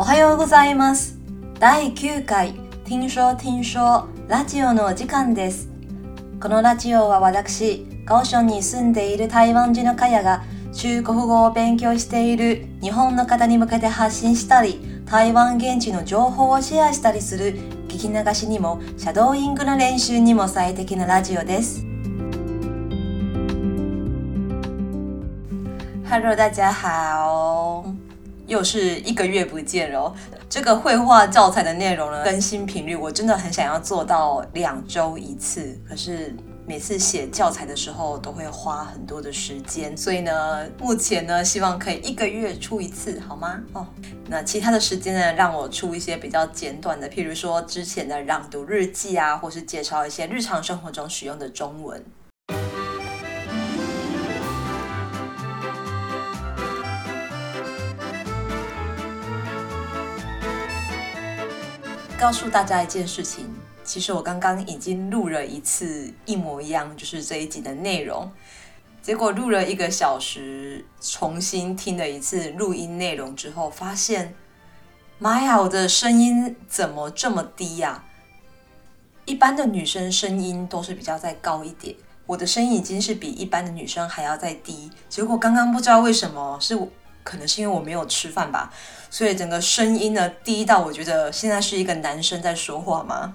おはようございます。第9回听说听说ラジオのお时间です。このラジオは私、高雄に住んでいる台湾人のカヤが中国语を勉强している日本の方に向けて発信したり、台湾现地の情报をシェアしたりする闻き流しにもシャドーイングの练习にも最适なラジオです。Hello，大家好，又是一个月不见了。这个绘画教材的内容呢，更新频率我真的很想要做到两周一次，可是每次写教材的时候都会花很多的时间，所以呢，目前呢，希望可以一个月出一次，好吗？哦，那其他的时间呢，让我出一些比较简短的，譬如说之前的朗读日记啊，或是介绍一些日常生活中使用的中文。告诉大家一件事情，其实我刚刚已经录了一次一模一样，就是这一集的内容。结果录了一个小时，重新听了一次录音内容之后，发现，妈呀，我的声音怎么这么低呀？一般的女生声音都是比较再高一点，我的声音已经是比一般的女生还要再低。结果刚刚不知道为什么是我。可能是因为我没有吃饭吧，所以整个声音呢低到我觉得现在是一个男生在说话嘛，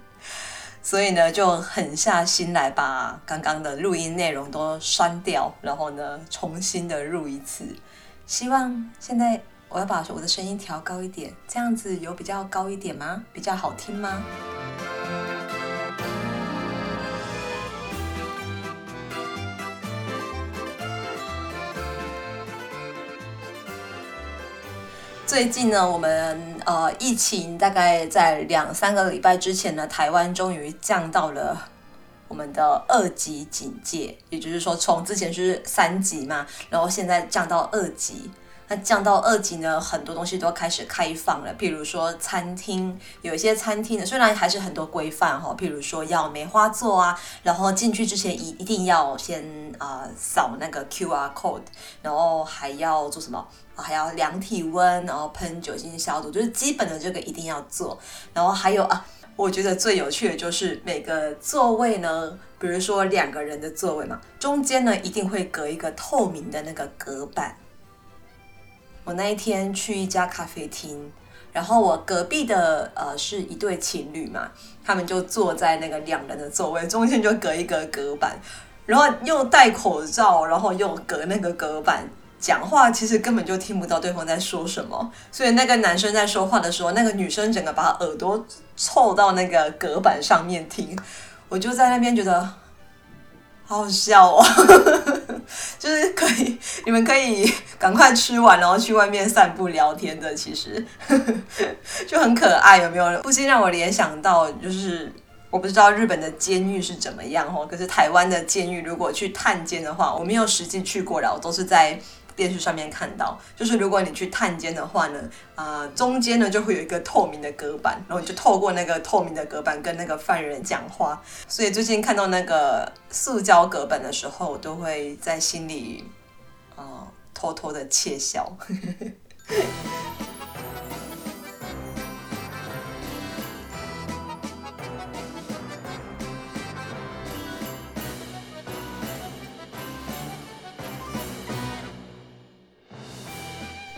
所以呢就狠下心来把刚刚的录音内容都删掉，然后呢重新的录一次。希望现在我要把我的声音调高一点，这样子有比较高一点吗？比较好听吗？最近呢，我们呃疫情大概在两三个礼拜之前呢，台湾终于降到了我们的二级警戒，也就是说从之前是三级嘛，然后现在降到二级。那降到二级呢，很多东西都开始开放了，譬如说餐厅，有一些餐厅呢，虽然还是很多规范哈，譬如说要梅花座啊，然后进去之前一一定要先啊、扫那个 QR code，然后还要做什么？还要量体温，然后喷酒精消毒，就是基本的这个一定要做。然后还有啊，我觉得最有趣的就是每个座位呢，比如说两个人的座位嘛，中间呢一定会隔一个透明的那个隔板。我那一天去一家咖啡厅，然后我隔壁的呃是一对情侣嘛，他们就坐在那个两人的座位中间就隔一个隔板，然后又戴口罩，然后又隔那个隔板讲话，其实根本就听不到对方在说什么。所以那个男生在说话的时候，那个女生整个把耳朵凑到那个隔板上面听，我就在那边觉得好好笑哦。就是可以，你们可以赶快吃完，然后去外面散步聊天的，其实就很可爱，有没有？不禁让我联想到，就是我不知道日本的监狱是怎么样哦，可是台湾的监狱如果去探监的话，我没有实际去过了，我都是在。电视上面看到，就是如果你去探监的话呢，啊、中间呢就会有一个透明的隔板，然后你就透过那个透明的隔板跟那个犯人讲话。所以最近看到那个塑胶隔板的时候，我都会在心里，呃，偷偷的窃笑。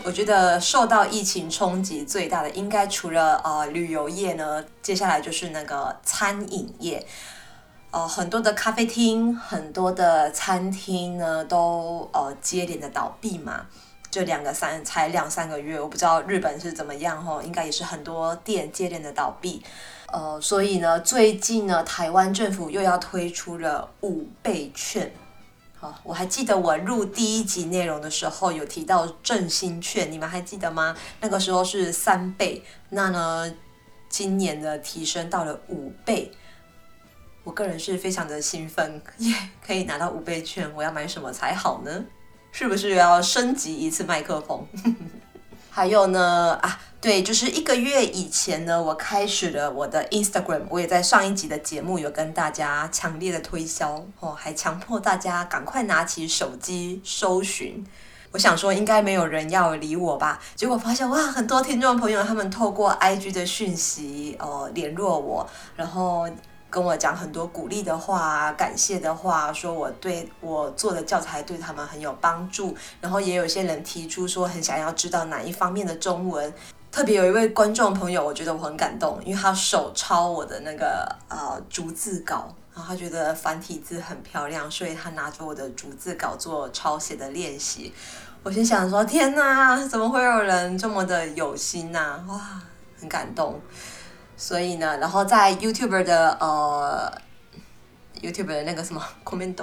我觉得受到疫情冲击最大的，应该除了呃旅游业呢，接下来就是那个餐饮业。呃，很多的咖啡厅、很多的餐厅呢，都呃接连的倒闭嘛。这两个三才两三个月，我不知道日本是怎么样哈，应该也是很多店接连的倒闭。呃，所以呢，最近呢，台湾政府又要推出了五倍券。哦，我还记得我录第一集内容的时候有提到振兴券，你们还记得吗？那个时候是三倍，那呢，今年的提升到了五倍，我个人是非常的兴奋，耶，可以拿到五倍券，我要买什么才好呢？是不是要升级一次麦克风？还有呢，啊。对，就是一个月以前呢，我开始了我的 Instagram，我也在上一集的节目有跟大家强烈的推销哦，还强迫大家赶快拿起手机搜寻。我想说应该没有人要理我吧，结果发现哇，很多听众朋友他们透过 IG 的讯息哦联络我，然后跟我讲很多鼓励的话、感谢的话，说我对我做的教材对他们很有帮助，然后也有些人提出说很想要知道哪一方面的中文，特别有一位观众朋友，我觉得我很感动，因为他手抄我的那个呃逐字稿。然后他觉得繁体字很漂亮，所以他拿着我的逐字稿做抄写的练习。我心想说：天哪，怎么会有人这么的有心呐、哇，很感动。所以呢，然后在 YouTube 的呃。YouTube 的那个什么 comment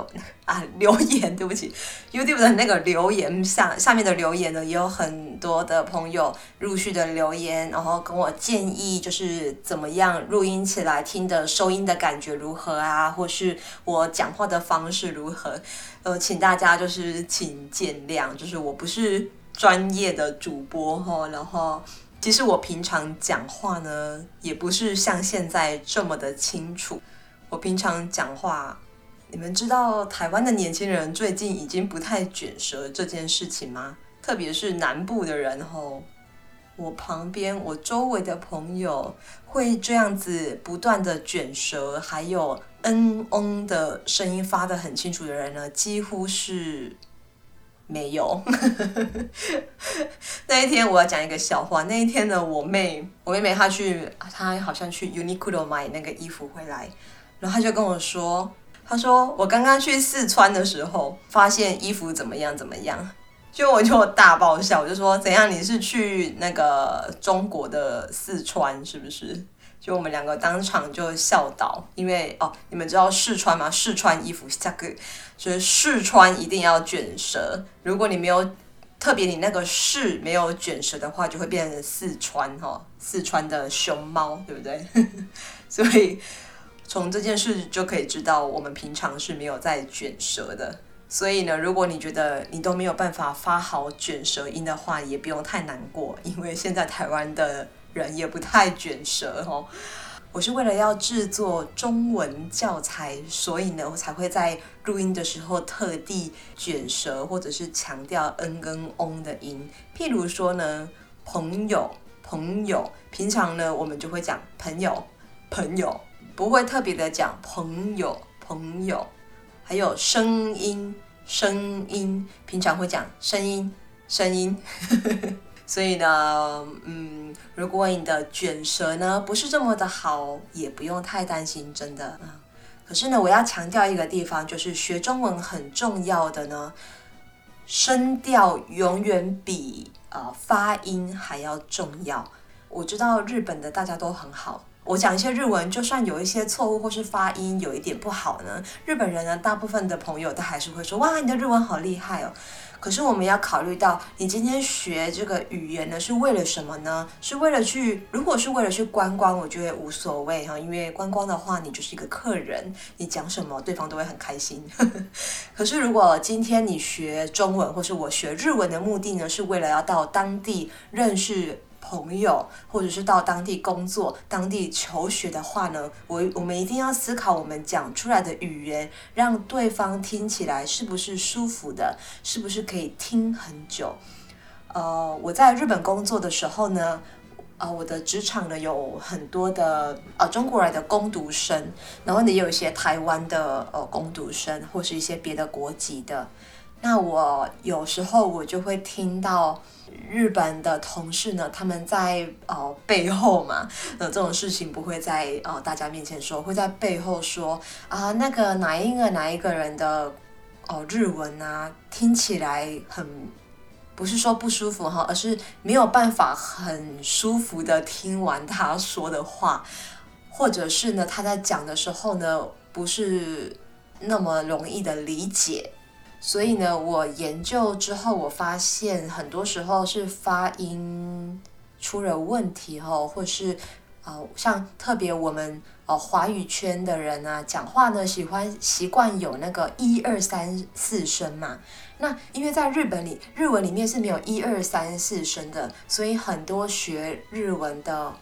啊留言，对不起，YouTube 的那个留言下下面的留言呢，也有很多的朋友陆续的留言，然后跟我建议，就是怎么样录音起来听的收音的感觉如何啊，或是我讲话的方式如何？呃，请大家就是请见谅，就是我不是专业的主播哈，然后其实我平常讲话呢，也不是像现在这么的清楚。我平常讲话，你们知道台湾的年轻人最近已经不太卷舌这件事情吗？特别是南部的人吼，我旁边我周围的朋友会这样子不断的卷舌，还有嗯嗯的声音发得很清楚的人呢，几乎是没有。那一天我要讲一个笑话，那一天呢，我妹我妹妹她去，她好像去 Uniqlo 买那个衣服回来。然后她就跟我说：“她说我刚刚去四川的时候，发现衣服怎么样怎么样，就我就大爆笑，我就说怎样？你是去那个中国的四川是不是？就我们两个当场就笑倒，因为哦，你们知道试穿吗？试穿衣服下个就是试穿一定要卷舌，如果你没有特别你那个试没有卷舌的话，就会变成四川哈、哦，四川的熊猫，对不对？所以。”从这件事就可以知道，我们平常是没有在卷舌的。所以呢，如果你觉得你都没有办法发好卷舌音的话，也不用太难过，因为现在台湾的人也不太卷舌哦。我是为了要制作中文教材，所以呢，我才会在录音的时候特地卷舌，或者是强调 n 跟 ong 的音。譬如说呢，朋友，朋友，平常呢，我们就会讲朋友，朋友。不会特别的讲朋友朋友，还有声音声音，平常会讲声音声音，所以呢，嗯，如果你的卷舌呢不是这么的好，也不用太担心，真的。可是呢，我要强调一个地方，就是学中文很重要的呢，声调永远比呃发音还要重要。我知道日本的大家都很好。我讲一些日文，就算有一些错误或是发音有一点不好呢，日本人呢，大部分的朋友都还是会说，哇，你的日文好厉害哦。可是我们要考虑到，你今天学这个语言呢，是为了什么呢？是为了去，如果是为了去观光，我觉得无所谓哈，因为观光的话，你就是一个客人，你讲什么，对方都会很开心。可是如果今天你学中文，或是我学日文的目的呢，是为了要到当地认识。朋友，或者是到当地工作、当地求学的话呢，我我们一定要思考我们讲出来的语言，让对方听起来是不是舒服的，是不是可以听很久。呃，我在日本工作的时候呢，呃，我的职场呢有很多的呃中国来的工读生，然后也有一些台湾的呃工读生，或是一些别的国籍的。那我有时候我就会听到。日本的同事呢，他们在呃背后嘛，呃这种事情不会在呃大家面前说，会在背后说啊，那个哪一个哪一个人的哦、日文啊，听起来很不是说不舒服哈，而是没有办法很舒服的听完他说的话，或者是呢他在讲的时候呢，不是那么容易的理解。所以呢，我研究之后，我发现很多时候是发音出了问题哈，或是呃，像特别我们呃华语圈的人啊，讲话呢喜欢习惯有那个一二三四声嘛。那因为在日本里，日文里面是没有一二三四声的，所以很多学日文的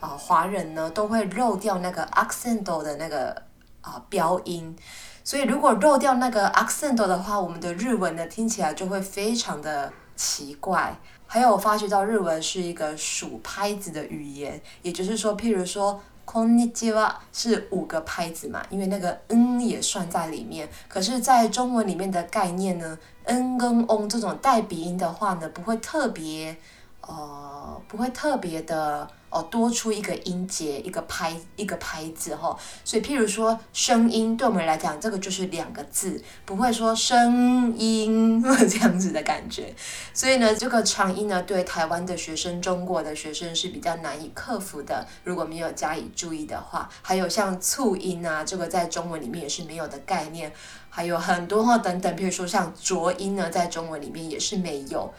呃华人呢，都会漏掉那个 accent 的那个啊、标音。所以如果漏掉那个 accent 的话，我们的日文呢听起来就会非常的奇怪。还有我发觉到日文是一个数拍子的语言，也就是说，譬如说。こんにちは是五个拍子嘛，因为那个 n 也算在里面。可是，在中文里面的概念呢，n 跟 on 这种带鼻音的话呢，不会特别， 呃，不会特别的。哦，多出一个音节，一个拍，一个拍字哈，所以譬如说声音，对我们来讲，这个就是两个字，不会说声音 这样子的感觉。所以呢，这个长音呢，对台湾的学生、中国的学生是比较难以克服的。如果没有加以注意的话，还有像促音啊，这个在中文里面也是没有的概念，还有很多哈等等，譬如说像浊音呢，在中文里面也是没有。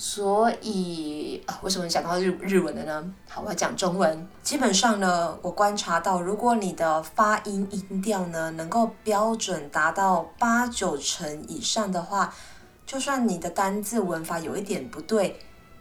所以啊，为什么想到日日文的呢？好，我要讲中文。基本上呢，我观察到，如果你的发音音调呢能够标准达到八九成以上的话，就算你的单字文法有一点不对，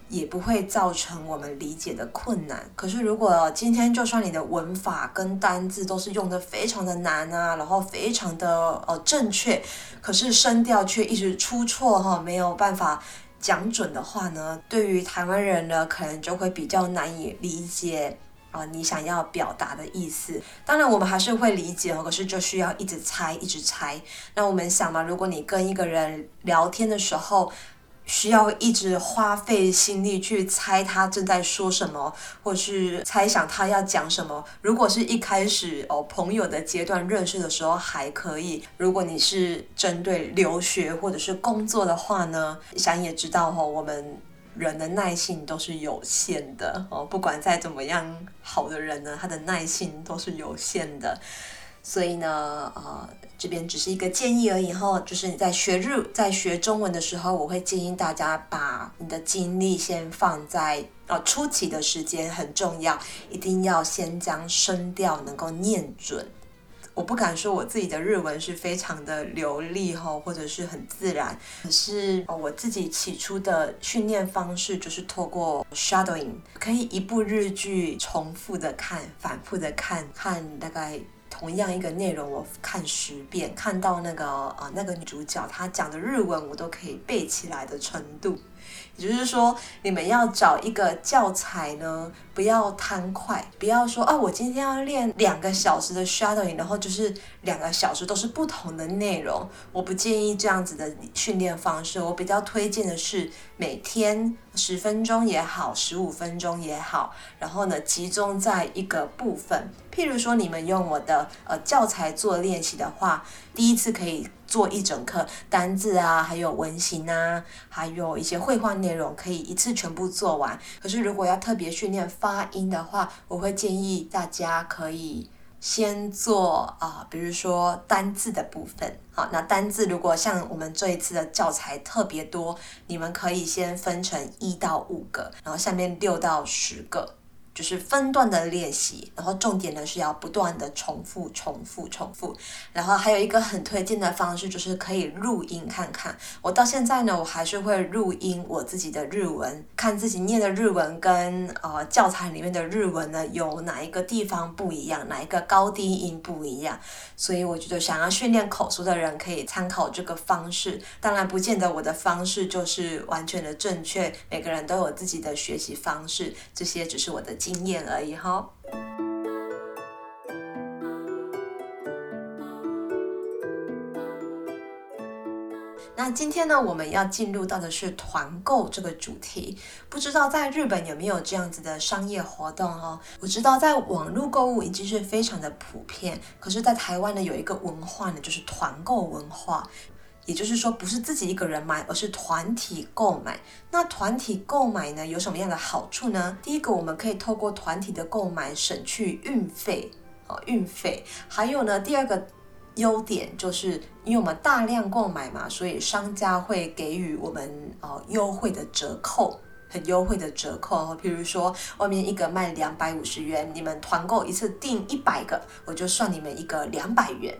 也不会造成我们理解的困难。可是如果今天就算你的文法跟单字都是用得非常的难啊，然后非常的呃正确，可是声调却一直出错哈，没有办法。讲准的话呢，对于台湾人呢，可能就会比较难以理解啊，你想要表达的意思。当然，我们还是会理解，可是就需要一直猜，一直猜。那我们想嘛，如果你跟一个人聊天的时候，需要一直花费心力去猜他正在说什么，或是猜想他要讲什么。如果是一开始哦朋友的阶段认识的时候还可以，如果你是针对留学或者是工作的话呢，想也知道哦，我们人的耐性都是有限的哦，不管再怎么样好的人呢，他的耐性都是有限的。所以呢，呃，这边只是一个建议而已哈，就是你在学日、在学中文的时候，我会建议大家把你的精力先放在哦初期的时间很重要，一定要先将声调能够念准。我不敢说我自己的日文是非常的流利哈，或者是很自然，可是我自己起初的训练方式就是透过 shadowing，可以一部日剧重复的看，反复的看，看大概。同样一个内容，我看十遍，看到那个呃那个女主角她讲的日文，我都可以背起来的程度。也就是说，你们要找一个教材呢，不要贪快，不要说啊，我今天要练两个小时的 shadowing，然后就是两个小时都是不同的内容。我不建议这样子的训练方式，我比较推荐的是每天十分钟也好，十五分钟也好，然后呢，集中在一个部分。譬如说，你们用我的呃教材做练习的话，第一次可以。做一整课单字啊，还有文型啊，还有一些绘画内容，可以一次全部做完。可是如果要特别训练发音的话，我会建议大家可以先做啊、比如说单字的部分。好，那单字如果像我们这一次的教材特别多，你们可以先分成一到五个，然后下面六到十个。就是分段的练习，然后重点呢是要不断的重复、重复、重复。然后还有一个很推荐的方式，就是可以录音看看。我到现在呢，我还是会录音我自己的日文，看自己念的日文跟呃教材里面的日文呢有哪一个地方不一样，哪一个高低音不一样。所以我觉得想要训练口说的人可以参考这个方式。当然不见得我的方式就是完全的正确，每个人都有自己的学习方式，这些只是我的经验而已哈。那今天呢，我们要进入到的是团购这个主题。不知道在日本有没有这样子的商业活动哦？我知道在网络购物已经是非常的普遍，可是，在台湾呢，有一个文化呢，就是团购文化。也就是说，不是自己一个人买，而是团体购买。那团体购买呢，有什么样的好处呢？第一个，我们可以透过团体的购买省去运费，哦，运费。还有呢，第二个优点就是，因为我们大量购买嘛，所以商家会给予我们呃优惠的折扣，很优惠的折扣。比如说，外面一个卖两百五十元，你们团购一次订一百个，我就算你们一个两百元。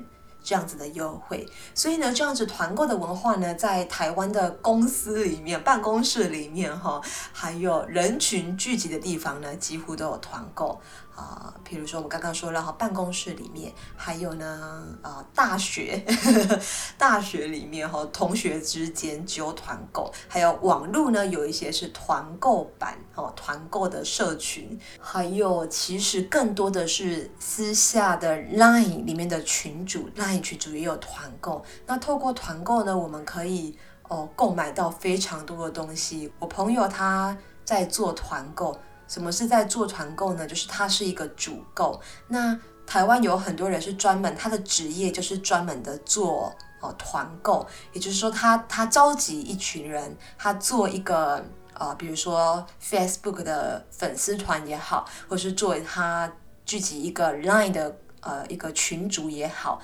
这样子的优惠。所以呢，这样子团购的文化呢，在台湾的公司里面、办公室里面哈，还有人群聚集的地方呢，几乎都有团购。啊，比如说我们刚刚说了哈，办公室里面，还有呢，啊，大学，大学里面哈，同学之间就有团购，还有网络呢，有一些是团购版哦，团购的社群，还有其实更多的是私下的 Line 里面的群主，Line 群主也有团购。那透过团购呢，我们可以哦购买到非常多的东西。我朋友他在做团购。什么是在做团购呢？就是它是一个主购。那台湾有很多人是专门，他的职业就是专门的做哦团购，也就是说他他召集一群人，他做一个呃，比如说 Facebook 的粉丝团也好，或是做他聚集一个 Line 的呃一个群组也好。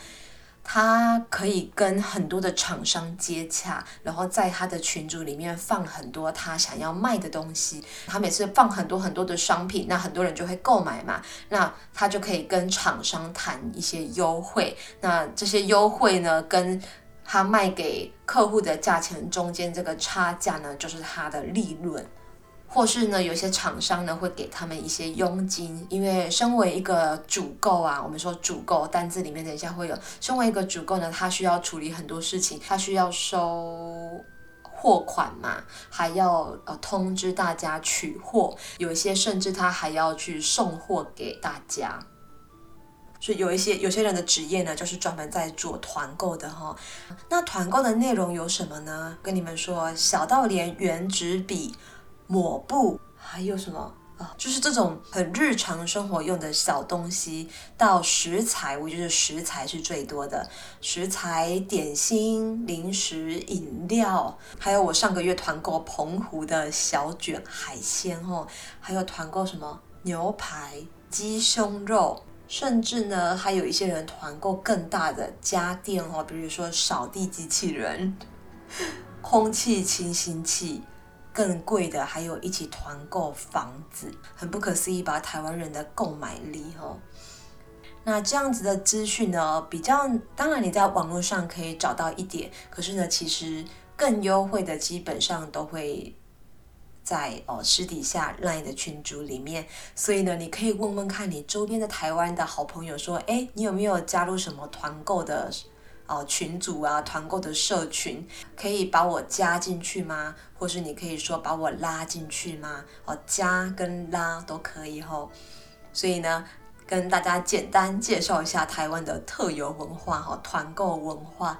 他可以跟很多的厂商接洽，然后在他的群组里面放很多他想要卖的东西。他每次放很多很多的商品，那很多人就会购买嘛。那他就可以跟厂商谈一些优惠。那这些优惠呢，跟他卖给客户的价钱中间这个差价呢，就是他的利润。或是呢，有些厂商呢会给他们一些佣金，因为身为一个主购啊，我们说主购单子里面等一下会有，身为一个主购呢，他需要处理很多事情，他需要收货款嘛，还要呃通知大家取货，有一些甚至他还要去送货给大家，所以有一些有些人的职业呢，就是专门在做团购的哈。那团购的内容有什么呢？跟你们说，小到连原纸笔。抹布还有什么啊？就是这种很日常生活用的小东西，到食材，我觉得食材是最多的。食材、点心、零食、饮料，还有我上个月团购澎湖的小卷海鲜哦，还有团购什么牛排、鸡胸肉，甚至呢，还有一些人团购更大的家电哦，比如说扫地机器人、空气清新器。更贵的还有一起团购房子，很不可思议吧？台湾人的购买力哦。那这样子的资讯呢，比较当然你在网络上可以找到一点，可是呢，其实更优惠的基本上都会在哦私底下 LINE 的群组里面，所以呢，你可以问问看你周边的台湾的好朋友说，哎，你有没有加入什么团购的？哦，群组啊，团购的社群，可以把我加进去吗？或是你可以说把我拉进去吗？哦，加跟拉都可以吼。所以呢，跟大家简单介绍一下台湾的特有文化哈，团购文化，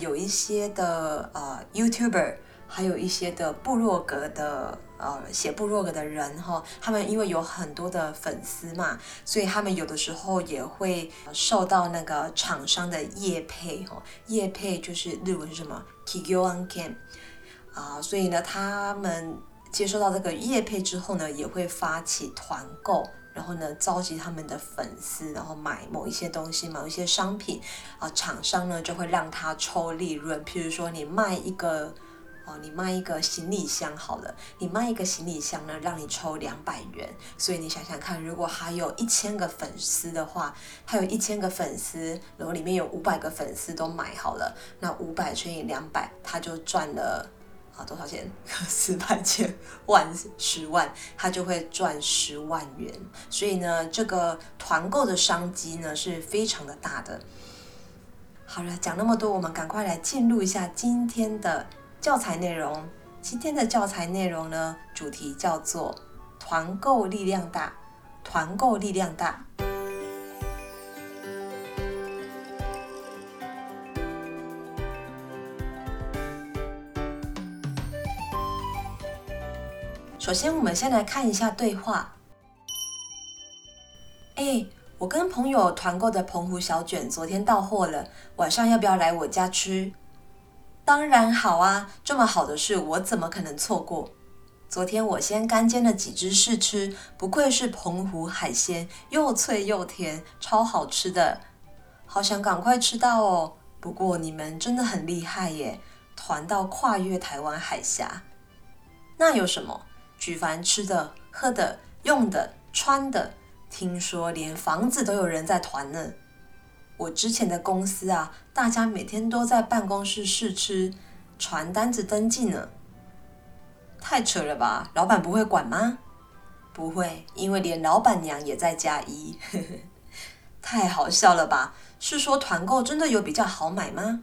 有一些的呃 YouTuber。还有一些的部落格的呃写部落格的人哈，他们因为有很多的粉丝嘛，所以他们有的时候也会受到那个厂商的业配哈，业配就是日文是什么 Kigyoanken 啊，所以呢，他们接收到这个业配之后呢，也会发起团购，然后呢，召集他们的粉丝，然后买某一些东西，某一些商品啊，厂商呢就会让他抽利润，譬如说你卖一个。哦，你卖一个行李箱好了，你卖一个行李箱呢，让你抽两百元。所以你想想看，如果还有一千个粉丝的话，还有一千个粉丝，然后里面有五百个粉丝都买好了，那五百乘以两百，他就赚了啊多少钱？四百千万十万，他就会赚十万元。所以呢，这个团购的商机呢是非常的大的。好了，讲那么多，我们赶快来进入一下今天的。教材内容，今天的教材内容呢，主题叫做“团购力量大”，团购力量大。首先，我们先来看一下对话。哎，我跟朋友团购的澎湖小卷昨天到货了，晚上要不要来我家吃？当然好啊，这么好的事我怎么可能错过？昨天我先干煎了几只试吃，不愧是澎湖海鲜，又脆又甜，超好吃的，好想赶快吃到哦。不过你们真的很厉害耶，团到跨越台湾海峡。那有什么？举凡吃的、喝的、用的、穿的，听说连房子都有人在团呢。我之前的公司啊，大家每天都在办公室试吃，传单子登记呢。太扯了吧？老板不会管吗？不会，因为连老板娘也在加一。太好笑了吧？是说团购真的有比较好买吗？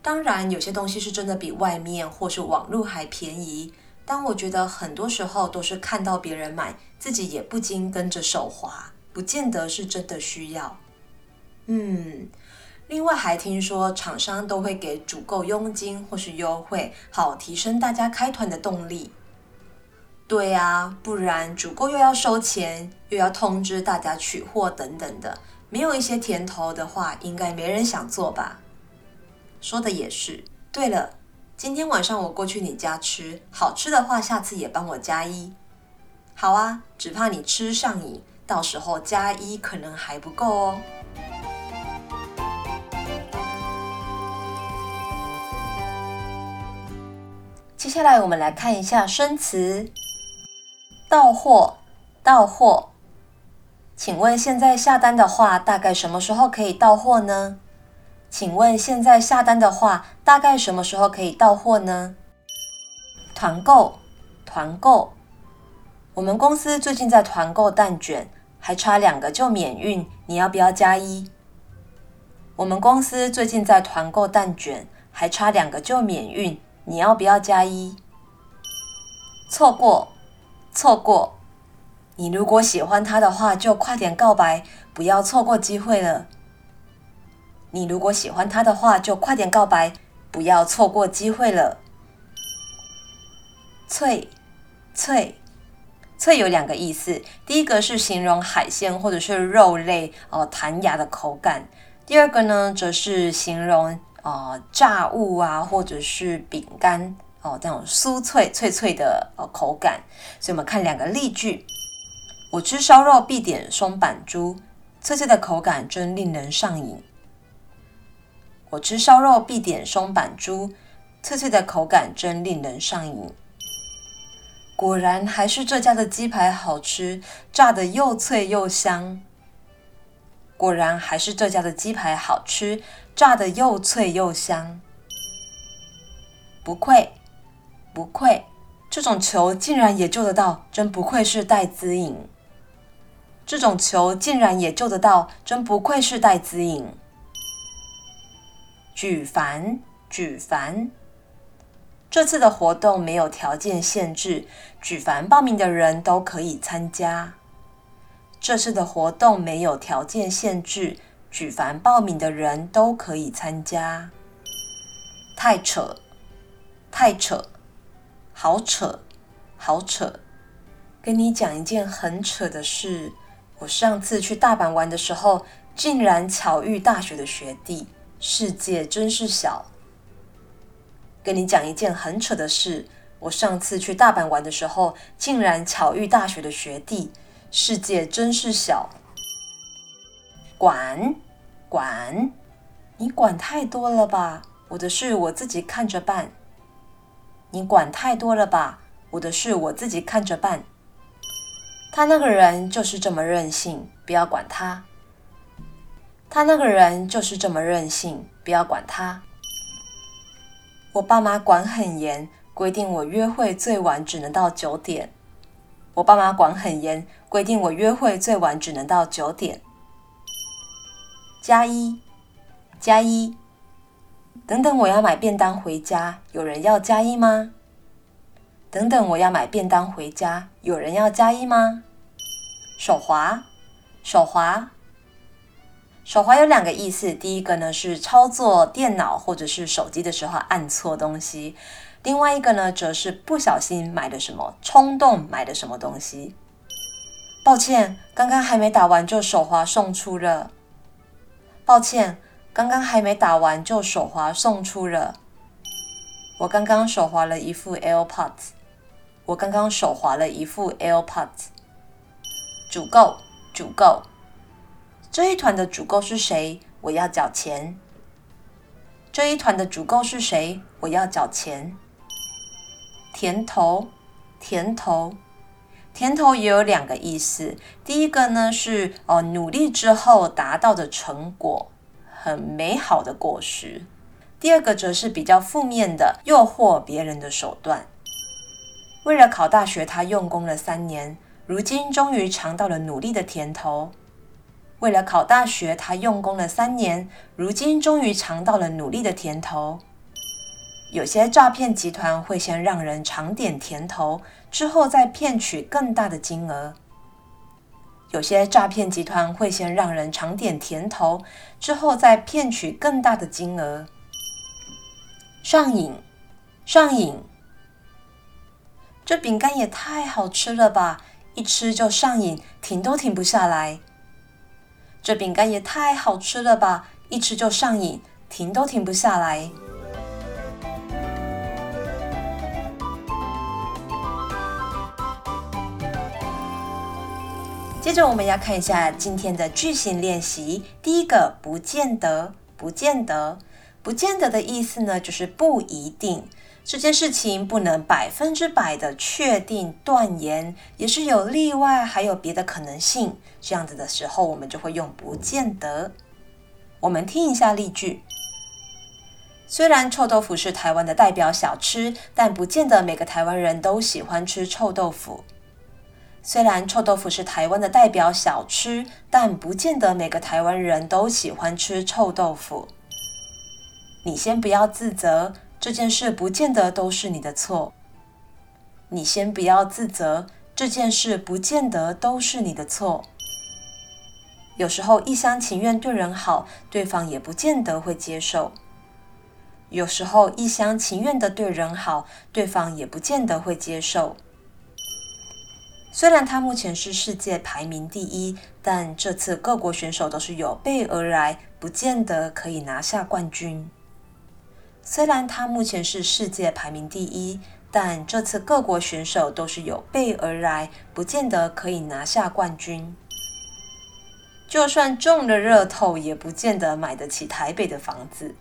当然，有些东西是真的比外面或是网络还便宜。但我觉得很多时候都是看到别人买，自己也不禁跟着手滑，不见得是真的需要。嗯，另外还听说厂商都会给主购佣金或是优惠，好提升大家开团的动力。对啊，不然主购又要收钱，又要通知大家取货等等的，没有一些甜头的话，应该没人想做吧？说的也是。对了，今天晚上我过去你家吃，好吃的话，下次也帮我加一。好啊，只怕你吃上瘾，到时候加一可能还不够哦。接下来我们来看一下生词。到货，到货。请问现在下单的话，大概什么时候可以到货呢？请问现在下单的话，大概什么时候可以到货呢？团购，团购。我们公司最近在团购蛋卷，还差两个就免运，你要不要加一？我们公司最近在团购蛋卷，还差两个就免运。你要不要加一？错过，错过。你如果喜欢他的话，就快点告白，不要错过机会了。你如果喜欢他的话，就快点告白，不要错过机会了。脆，脆，脆有两个意思，第一个是形容海鲜或者是肉类哦弹牙的口感，第二个呢则是形容。啊、炸物啊，或者是饼干哦，这种酥脆脆脆的呃口感。所以我们看两个例句：我吃烧肉必点松板猪，脆脆的口感真令人上瘾。我吃烧肉必点松板猪，脆脆的口感真令人上瘾。果然还是这家的鸡排好吃，炸得又脆又香。果然还是这家的鸡排好吃，炸得又脆又香。不愧，不愧，这种球竟然也救得到，真不愧是戴姿颖。这种球竟然也救得到，真不愧是戴姿颖。举凡，举凡，这次的活动没有条件限制，举凡报名的人都可以参加。这次的活动没有条件限制，举凡报名的人都可以参加。太扯，太扯，好扯，好扯。跟你讲一件很扯的事，我上次去大阪玩的时候，竟然巧遇大学的学弟，世界真是小。跟你讲一件很扯的事，我上次去大阪玩的时候，竟然巧遇大学的学弟。世界真是小，管管，你管太多了吧？我的事我自己看着办。你管太多了吧？我的事我自己看着办。他那个人就是这么任性，不要管他。他那个人就是这么任性，不要管他。我爸妈管很严，规定我约会最晚只能到九点。我爸妈管很严，规定我约会最晚只能到九点。加一，加一，等等，我要买便当回家，有人要加一吗？等等，我要买便当回家，有人要加一吗？手滑，手滑，手滑有两个意思，第一个呢是操作电脑或者是手机的时候按错东西。另外一个呢，则是不小心买的什么，冲动买的什么东西。抱歉，刚刚还没打完就手滑送出了。抱歉，刚刚还没打完就手滑送出了。我刚刚手滑了一副 AirPods。我刚刚手滑了一副 AirPods。主够，主够，这一团的主够是谁？我要缴钱。这一团的主够是谁？我要缴钱。甜头，甜头，甜头也有两个意思。第一个呢是哦，努力之后达到的成果，很美好的果实。第二个则是比较负面的，诱惑别人的手段。为了考大学，他用功了三年，如今终于尝到了努力的甜头。为了考大学，他用功了三年，如今终于尝到了努力的甜头。有些诈骗集团会先让人尝点甜头，之后再骗取更大的金额。有些诈骗集团会先让人尝点甜头，之后再骗取更大的金额。上瘾，上瘾，这饼干也太好吃了吧！一吃就上瘾，停都停不下来。这饼干也太好吃了吧！一吃就上瘾，停都停不下来。接着我们要看一下今天的句型练习。第一个，不见得，不见得。不见得的意思呢，就是不一定，这件事情不能百分之百的确定断言，也是有例外，还有别的可能性。这样子的时候，我们就会用不见得。我们听一下例句：虽然臭豆腐是台湾的代表小吃，但不见得每个台湾人都喜欢吃臭豆腐。虽然臭豆腐是台湾的代表小吃，但不见得每个台湾人都喜欢吃臭豆腐。你先不要自责，这件事不见得都是你的错。你先不要自责，这件事不见得都是你的错。有时候一厢情愿对人好，对方也不见得会接受。有时候一厢情愿的对人好，对方也不见得会接受。虽然他目前是世界排名第一，但这次各国选手都是有备而来，不见得可以拿下冠军。虽然他目前是世界排名第一，但这次各国选手都是有备而来，不见得可以拿下冠军。就算中了热透，也不见得买得起台北的房子。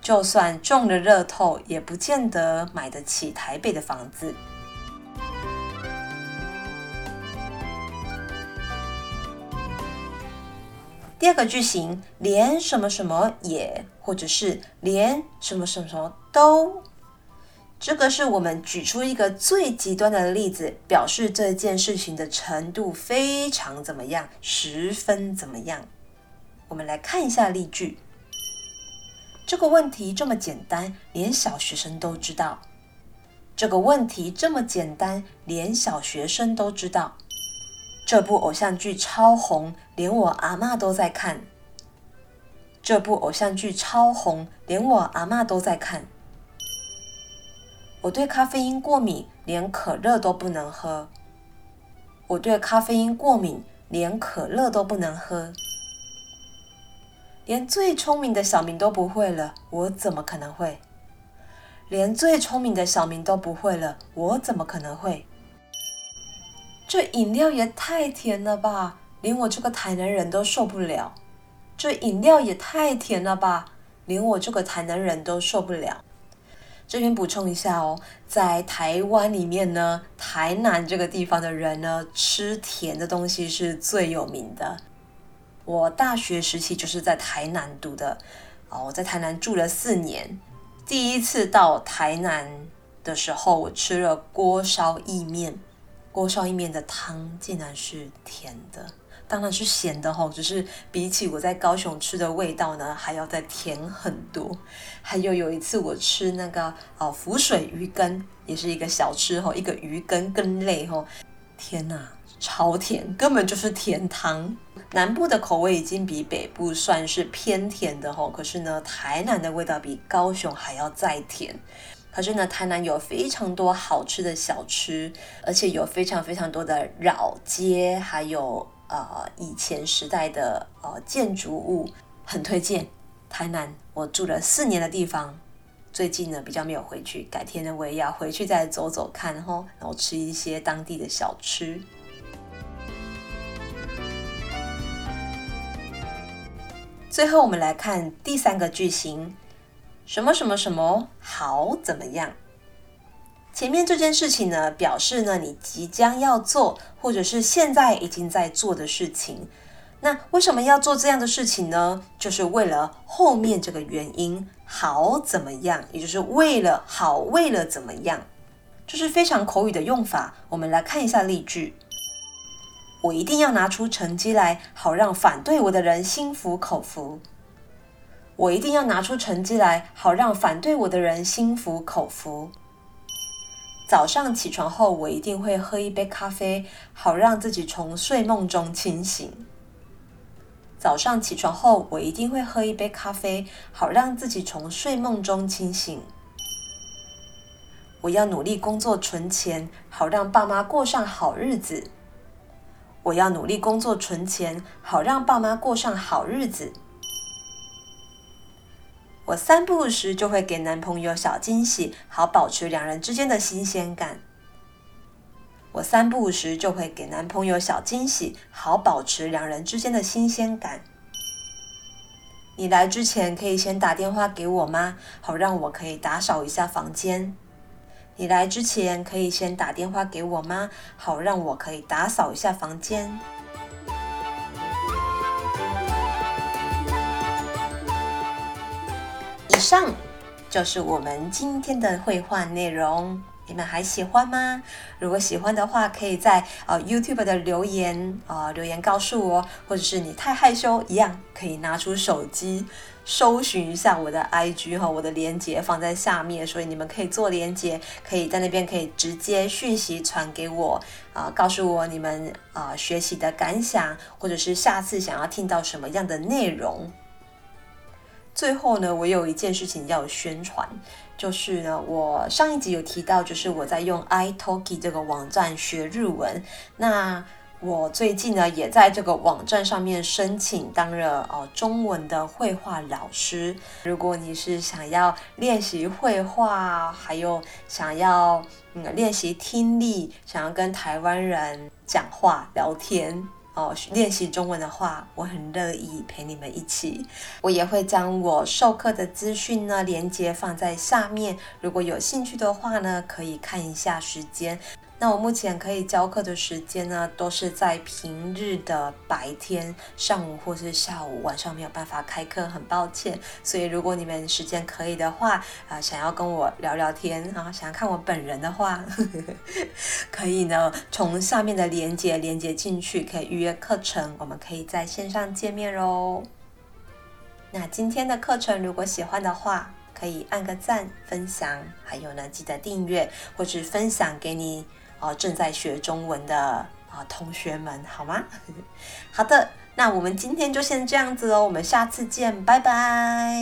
就算中了热透，也不见得买得起台北的房子。第二个句型，连什么什么也，或者是连什么什么什么都，这个是我们举出一个最极端的例子，表示这件事情的程度非常怎么样，十分怎么样。我们来看一下例句。这个问题这么简单，连小学生都知道。这个问题这么简单，连小学生都知道。这部偶像剧超红，连我阿嬷都在看。这部偶像剧超红，连我阿嬷都在看。我对咖啡因过敏，连可乐都不能喝。我对咖啡因过敏，连可乐都不能喝。连最聪明的小明都不会了，我怎么可能会？连最聪明的小明都不会了，我怎么可能会？这饮料也太甜了吧，连我这个台南人都受不了。这饮料也太甜了吧，连我这个台南人都受不了。这边补充一下哦，在台湾里面呢，台南这个地方的人呢，吃甜的东西是最有名的。我大学时期就是在台南读的，哦，我在台南住了四年。第一次到台南的时候，我吃了锅烧意面。锅烧意面的汤竟然是甜的，当然是咸的吼，只是比起我在高雄吃的味道呢，还要再甜很多。还有有一次我吃那个哦浮水鱼羹，也是一个小吃吼，一个鱼羹羹类吼，天哪，超甜，根本就是甜汤。南部的口味已经比北部算是偏甜的吼，可是呢，台南的味道比高雄还要再甜。可是呢，台南有非常多好吃的小吃，而且有非常非常多的老街，还有呃以前时代的呃建筑物，很推荐。台南我住了四年的地方，最近呢比较没有回去，改天呢我也要回去再走走看，然后吃一些当地的小吃。最后我们来看第三个句型。什么什么什么好怎么样？前面这件事情呢，表示呢你即将要做，或者是现在已经在做的事情。那为什么要做这样的事情呢？就是为了后面这个原因，好怎么样？也就是为了好，为了怎么样？这是非常口语的用法。我们来看一下例句：我一定要拿出成绩来，好让反对我的人心服口服。我一定要拿出成绩来，好让反对我的人心服口服。早上起床后，我一定会喝一杯咖啡，好让自己从睡梦中清醒。早上起床后，我一定会喝一杯咖啡，好让自己从睡梦中清醒。我要努力工作存钱，好让爸妈过上好日子。我要努力工作存钱，好让爸妈过上好日子。我三不五时就会给男朋友小惊喜，好保持两人之间的新鲜感。我三不五时就会给男朋友小惊喜，好保持两人之间的新鲜感。你来之前可以先打电话给我吗？好让我可以打扫一下房间。你来之前可以先打电话给我吗？好让我可以打扫一下房间。以上就是我们今天的绘画内容。你们还喜欢吗？如果喜欢的话，可以在呃 YouTube 的留言啊、留言告诉我，或者是你太害羞一样，可以拿出手机搜寻一下我的 IG 哈，我的链接放在下面，所以你们可以做连接，可以在那边可以直接讯息传给我啊、告诉我你们啊、学习的感想，或者是下次想要听到什么样的内容。最后呢，我有一件事情要宣传。就是呢，我上一集有提到，就是我在用 iTalki 这个网站学日文。那我最近呢，也在这个网站上面申请当了哦中文的绘画老师。如果你是想要练习绘画，还有想要嗯练习听力，想要跟台湾人讲话聊天。哦，练习中文的话，我很乐意陪你们一起。我也会将我授课的资讯呢，连接放在下面。如果有兴趣的话呢，可以看一下时间。那我目前可以教课的时间呢，都是在平日的白天上午或是下午，晚上没有办法开课，很抱歉。所以如果你们时间可以的话，啊、想要跟我聊聊天啊，想要看我本人的话，呵 呵可以呢，从下面的链接连接进去，可以预约课程，我们可以在线上见面喽。那今天的课程如果喜欢的话，可以按个赞、分享，还有呢，记得订阅或是分享给你。哦，正在学中文的啊同学们，好吗？好的，那我们今天就先这样子哦，我们下次见，拜拜。